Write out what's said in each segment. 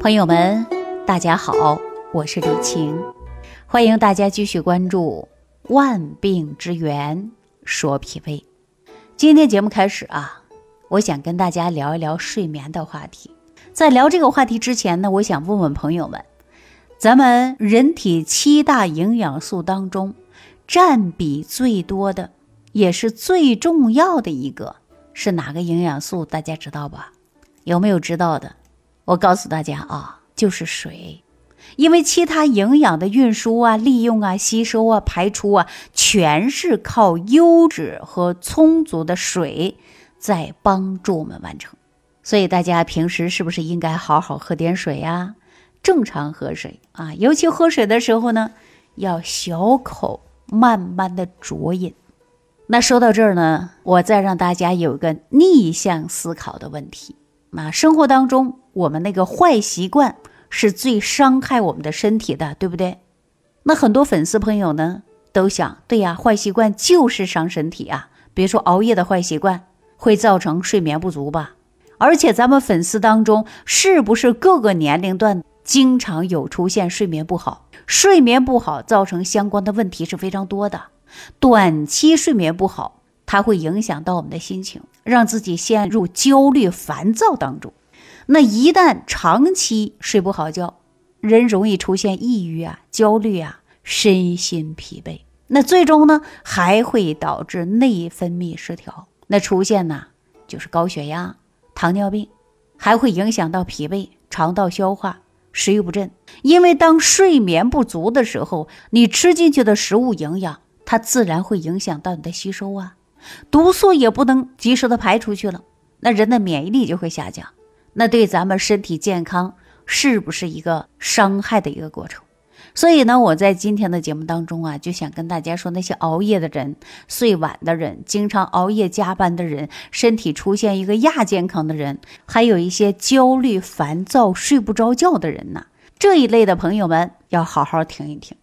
朋友们，大家好，我是李晴，欢迎大家继续关注《万病之源说脾胃》。今天节目开始啊，我想跟大家聊一聊睡眠的话题。在聊这个话题之前呢，我想问问朋友们，咱们人体七大营养素当中，占比最多的，也是最重要的一个是哪个营养素？大家知道吧？有没有知道的？我告诉大家啊，就是水，因为其他营养的运输啊、利用啊、吸收啊、排出啊，全是靠优质和充足的水在帮助我们完成。所以大家平时是不是应该好好喝点水呀？正常喝水啊，尤其喝水的时候呢，要小口慢慢的酌饮。那说到这儿呢，我再让大家有一个逆向思考的问题。啊，生活当中我们那个坏习惯是最伤害我们的身体的，对不对？那很多粉丝朋友呢都想，对呀，坏习惯就是伤身体啊。比如说熬夜的坏习惯会造成睡眠不足吧？而且咱们粉丝当中是不是各个年龄段经常有出现睡眠不好？睡眠不好造成相关的问题是非常多的。短期睡眠不好，它会影响到我们的心情。让自己陷入焦虑、烦躁当中。那一旦长期睡不好觉，人容易出现抑郁啊、焦虑啊、身心疲惫。那最终呢，还会导致内分泌失调。那出现呢，就是高血压、糖尿病，还会影响到脾胃、肠道消化、食欲不振。因为当睡眠不足的时候，你吃进去的食物营养，它自然会影响到你的吸收啊。毒素也不能及时的排出去了，那人的免疫力就会下降，那对咱们身体健康是不是一个伤害的一个过程？所以呢，我在今天的节目当中啊，就想跟大家说，那些熬夜的人、睡晚的人、经常熬夜加班的人、身体出现一个亚健康的人，还有一些焦虑、烦躁、睡不着觉的人呢，这一类的朋友们要好好听一听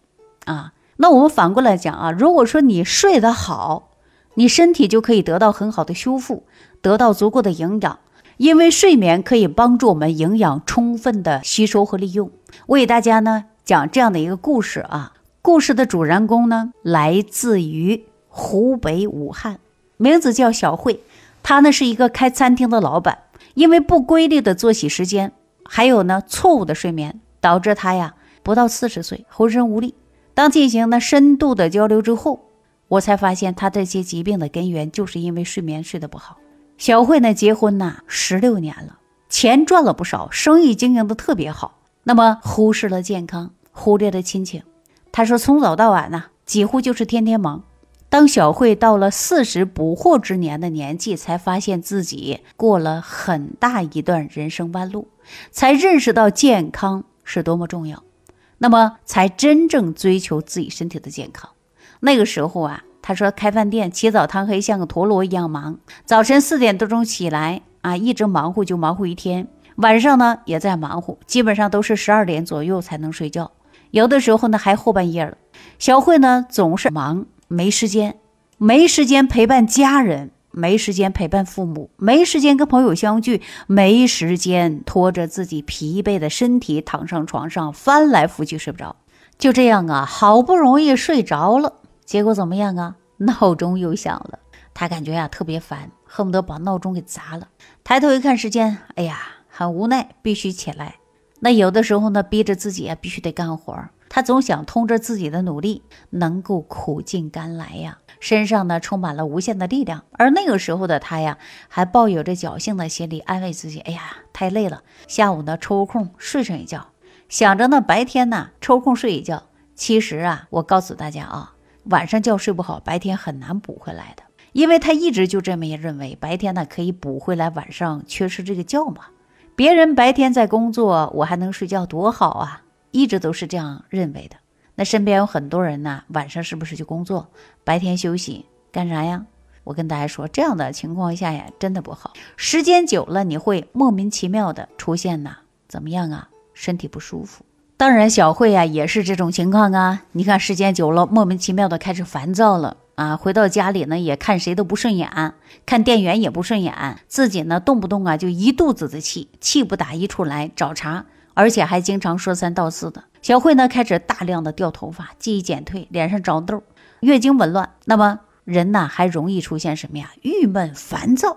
啊。那我们反过来讲啊，如果说你睡得好，你身体就可以得到很好的修复，得到足够的营养，因为睡眠可以帮助我们营养充分的吸收和利用。我给大家呢讲这样的一个故事啊，故事的主人公呢来自于湖北武汉，名字叫小慧，他呢是一个开餐厅的老板，因为不规律的作息时间，还有呢错误的睡眠，导致他呀不到四十岁浑身无力。当进行了深度的交流之后。我才发现，他这些疾病的根源就是因为睡眠睡得不好。小慧呢，结婚呐十六年了，钱赚了不少，生意经营的特别好。那么忽视了健康，忽略了亲情。他说从早到晚呐，几乎就是天天忙。当小慧到了四十不惑之年的年纪，才发现自己过了很大一段人生弯路，才认识到健康是多么重要。那么才真正追求自己身体的健康。那个时候啊，他说开饭店起早贪黑，像个陀螺一样忙。早晨四点多钟起来啊，一直忙活就忙活一天。晚上呢也在忙活，基本上都是十二点左右才能睡觉。有的时候呢还后半夜了。小慧呢总是忙，没时间，没时间陪伴家人，没时间陪伴父母，没时间跟朋友相聚，没时间拖着自己疲惫的身体躺上床上翻来覆去睡不着。就这样啊，好不容易睡着了。结果怎么样啊？闹钟又响了，他感觉呀特别烦，恨不得把闹钟给砸了。抬头一看时间，哎呀，很无奈，必须起来。那有的时候呢，逼着自己啊，必须得干活儿。他总想通着自己的努力，能够苦尽甘来呀，身上呢充满了无限的力量。而那个时候的他呀，还抱有着侥幸的心理，安慰自己：哎呀，太累了，下午呢抽空睡上一觉，想着呢白天呢抽空睡一觉。其实啊，我告诉大家啊。晚上觉睡不好，白天很难补回来的，因为他一直就这么也认为，白天呢可以补回来晚上缺失这个觉嘛。别人白天在工作，我还能睡觉，多好啊！一直都是这样认为的。那身边有很多人呢，晚上是不是就工作，白天休息干啥呀？我跟大家说，这样的情况下呀，真的不好。时间久了，你会莫名其妙的出现呐，怎么样啊？身体不舒服。当然，小慧呀也是这种情况啊。你看，时间久了，莫名其妙的开始烦躁了啊。回到家里呢，也看谁都不顺眼，看店员也不顺眼，自己呢动不动啊就一肚子的气，气不打一处来，找茬，而且还经常说三道四的。小慧呢开始大量的掉头发，记忆减退，脸上长痘，月经紊乱。那么人呢还容易出现什么呀？郁闷烦躁。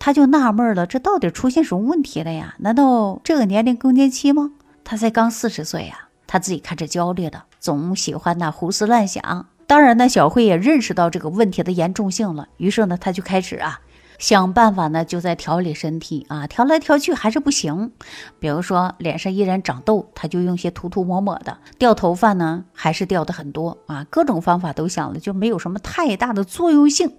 他就纳闷了，这到底出现什么问题了呀？难道这个年龄更年期吗？他才刚四十岁呀，他自己看着焦虑的，总喜欢那胡思乱想。当然呢，小慧也认识到这个问题的严重性了，于是呢，他就开始啊。想办法呢，就在调理身体啊，调来调去还是不行。比如说脸上依然长痘，他就用些涂涂抹抹的；掉头发呢，还是掉的很多啊。各种方法都想了，就没有什么太大的作用性。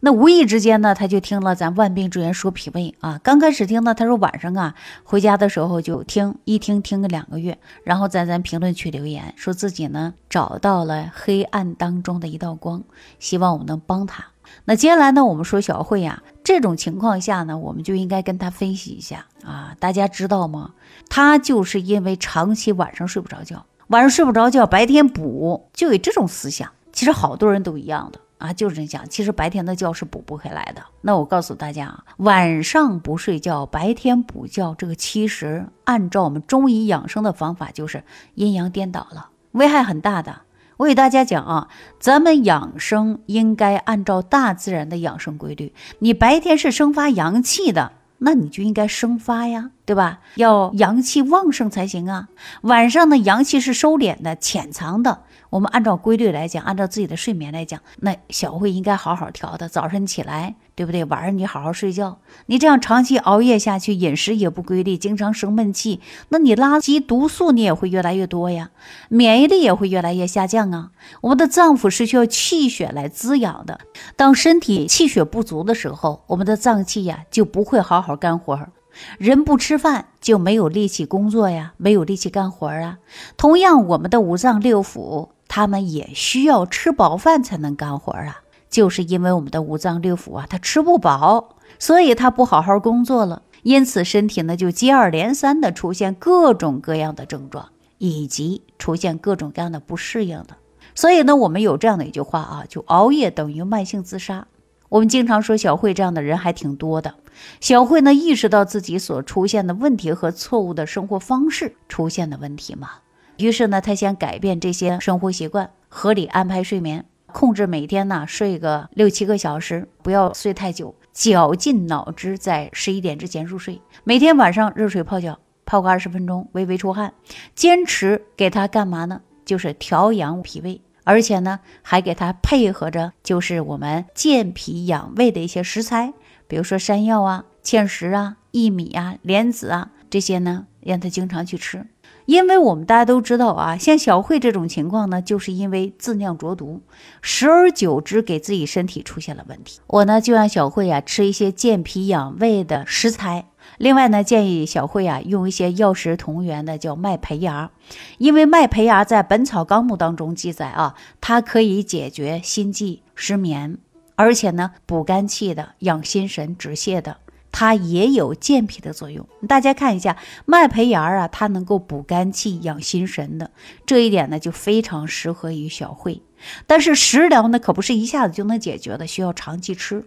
那无意之间呢，他就听了咱万病之源说脾胃啊。刚开始听呢，他说晚上啊回家的时候就听，一听听个两个月，然后在咱评论区留言，说自己呢找到了黑暗当中的一道光，希望我能帮他。那接下来呢，我们说小慧呀，这种情况下呢，我们就应该跟她分析一下啊。大家知道吗？她就是因为长期晚上睡不着觉，晚上睡不着觉，白天补，就有这种思想。其实好多人都一样的啊，就是这样。其实白天的觉是补不回来的。那我告诉大家啊，晚上不睡觉，白天补觉，这个其实按照我们中医养生的方法，就是阴阳颠倒了，危害很大的。我给大家讲啊，咱们养生应该按照大自然的养生规律。你白天是生发阳气的，那你就应该生发呀，对吧？要阳气旺盛才行啊。晚上呢，阳气是收敛的、潜藏的。我们按照规律来讲，按照自己的睡眠来讲，那小慧应该好好调的。早晨起来，对不对？晚上你好好睡觉。你这样长期熬夜下去，饮食也不规律，经常生闷气，那你垃圾毒素你也会越来越多呀，免疫力也会越来越下降啊。我们的脏腑是需要气血来滋养的，当身体气血不足的时候，我们的脏器呀就不会好好干活儿。人不吃饭就没有力气工作呀，没有力气干活啊。同样，我们的五脏六腑。他们也需要吃饱饭才能干活啊，就是因为我们的五脏六腑啊，它吃不饱，所以它不好好工作了，因此身体呢就接二连三的出现各种各样的症状，以及出现各种各样的不适应的。所以呢，我们有这样的一句话啊，就熬夜等于慢性自杀。我们经常说小慧这样的人还挺多的。小慧呢意识到自己所出现的问题和错误的生活方式出现的问题嘛。于是呢，她先改变这些生活习惯，合理安排睡眠，控制每天呢睡个六七个小时，不要睡太久，绞尽脑汁在十一点之前入睡。每天晚上热水泡脚，泡个二十分钟，微微出汗，坚持给他干嘛呢？就是调养脾胃，而且呢还给它配合着就是我们健脾养胃的一些食材，比如说山药啊、芡实啊、薏米啊、莲子啊这些呢，让他经常去吃。因为我们大家都知道啊，像小慧这种情况呢，就是因为自酿浊毒，时而久之给自己身体出现了问题。我呢就让小慧啊吃一些健脾养胃的食材，另外呢建议小慧啊用一些药食同源的叫麦胚芽，因为麦胚芽在《本草纲目》当中记载啊，它可以解决心悸、失眠，而且呢补肝气的、养心神、止泻的。它也有健脾的作用，大家看一下麦胚芽啊，它能够补肝气、养心神的，这一点呢就非常适合于小慧。但是食疗呢可不是一下子就能解决的，需要长期吃。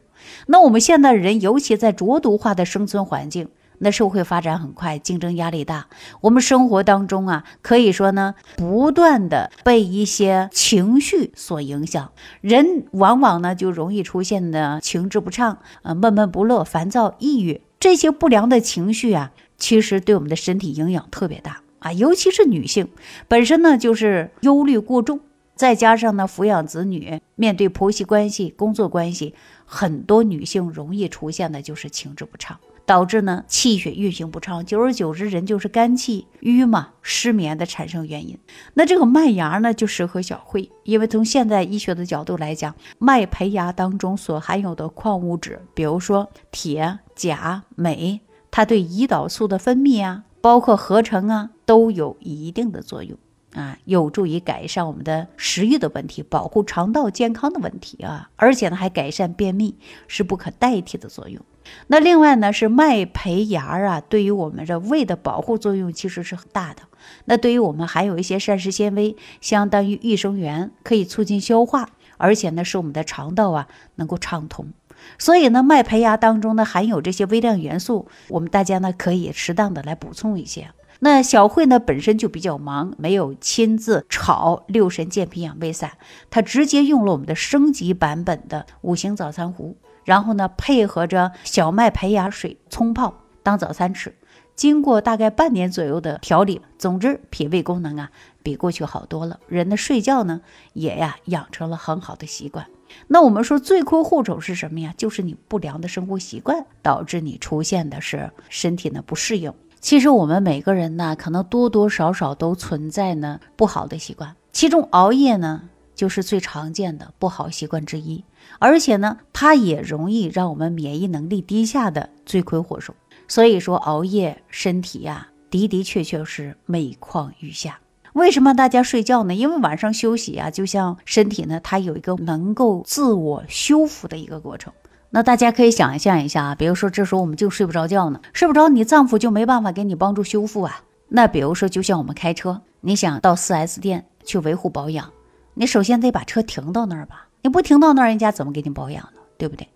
那我们现代人，尤其在浊毒化的生存环境。那社会发展很快，竞争压力大。我们生活当中啊，可以说呢，不断的被一些情绪所影响，人往往呢就容易出现的情志不畅，呃，闷闷不乐、烦躁、抑郁这些不良的情绪啊，其实对我们的身体影响特别大啊。尤其是女性本身呢就是忧虑过重，再加上呢抚养子女、面对婆媳关系、工作关系，很多女性容易出现的就是情志不畅。导致呢气血运行不畅，久而久之人就是肝气郁嘛，失眠的产生原因。那这个麦芽呢就适合小慧，因为从现代医学的角度来讲，麦胚芽当中所含有的矿物质，比如说铁、钾、镁，它对胰岛素的分泌啊，包括合成啊，都有一定的作用。啊，有助于改善我们的食欲的问题，保护肠道健康的问题啊，而且呢还改善便秘，是不可代替的作用。那另外呢是麦胚芽啊，对于我们的胃的保护作用其实是很大的。那对于我们含有一些膳食纤维，相当于益生元，可以促进消化，而且呢使我们的肠道啊能够畅通。所以呢，麦胚芽当中呢含有这些微量元素，我们大家呢可以适当的来补充一些。那小慧呢本身就比较忙，没有亲自炒六神健脾养胃散，她直接用了我们的升级版本的五行早餐壶，然后呢配合着小麦胚芽水冲泡当早餐吃。经过大概半年左右的调理，总之脾胃功能啊比过去好多了。人的睡觉呢也呀养成了很好的习惯。那我们说罪魁祸首是什么呀？就是你不良的生活习惯导致你出现的是身体呢不适应。其实我们每个人呢，可能多多少少都存在呢不好的习惯，其中熬夜呢就是最常见的不好习惯之一，而且呢它也容易让我们免疫能力低下的罪魁祸首。所以说熬夜身体呀的的确确是每况愈下。为什么大家睡觉呢？因为晚上休息啊，就像身体呢，它有一个能够自我修复的一个过程。那大家可以想象一下啊，比如说这时候我们就睡不着觉呢，睡不着，你脏腑就没办法给你帮助修复啊。那比如说，就像我们开车，你想到 4S 店去维护保养，你首先得把车停到那儿吧？你不停到那儿，人家怎么给你保养呢？对不对？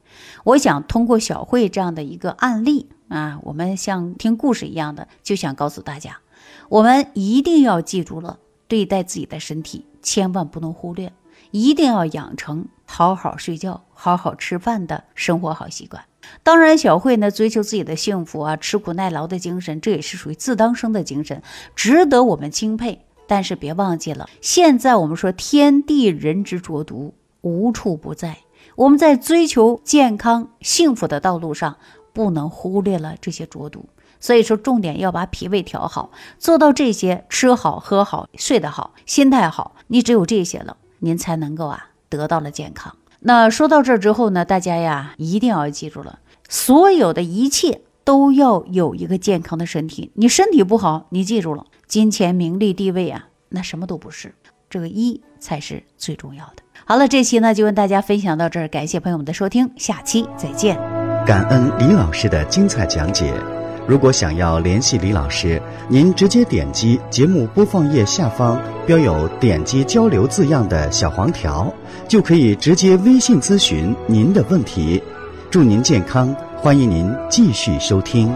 我想通过小慧这样的一个案例啊，我们像听故事一样的，就想告诉大家。我们一定要记住了，对待自己的身体，千万不能忽略，一定要养成好好睡觉、好好吃饭的生活好习惯。当然，小慧呢，追求自己的幸福啊，吃苦耐劳的精神，这也是属于自当生的精神，值得我们钦佩。但是别忘记了，现在我们说天地人之浊毒无处不在，我们在追求健康幸福的道路上，不能忽略了这些浊毒。所以说，重点要把脾胃调好，做到这些，吃好、喝好、睡得好、心态好，你只有这些了，您才能够啊得到了健康。那说到这之后呢，大家呀一定要记住了，所有的一切都要有一个健康的身体。你身体不好，你记住了，金钱、名利、地位啊，那什么都不是，这个一才是最重要的。好了，这期呢就跟大家分享到这儿，感谢朋友们的收听，下期再见。感恩李老师的精彩讲解。如果想要联系李老师，您直接点击节目播放页下方标有“点击交流”字样的小黄条，就可以直接微信咨询您的问题。祝您健康，欢迎您继续收听。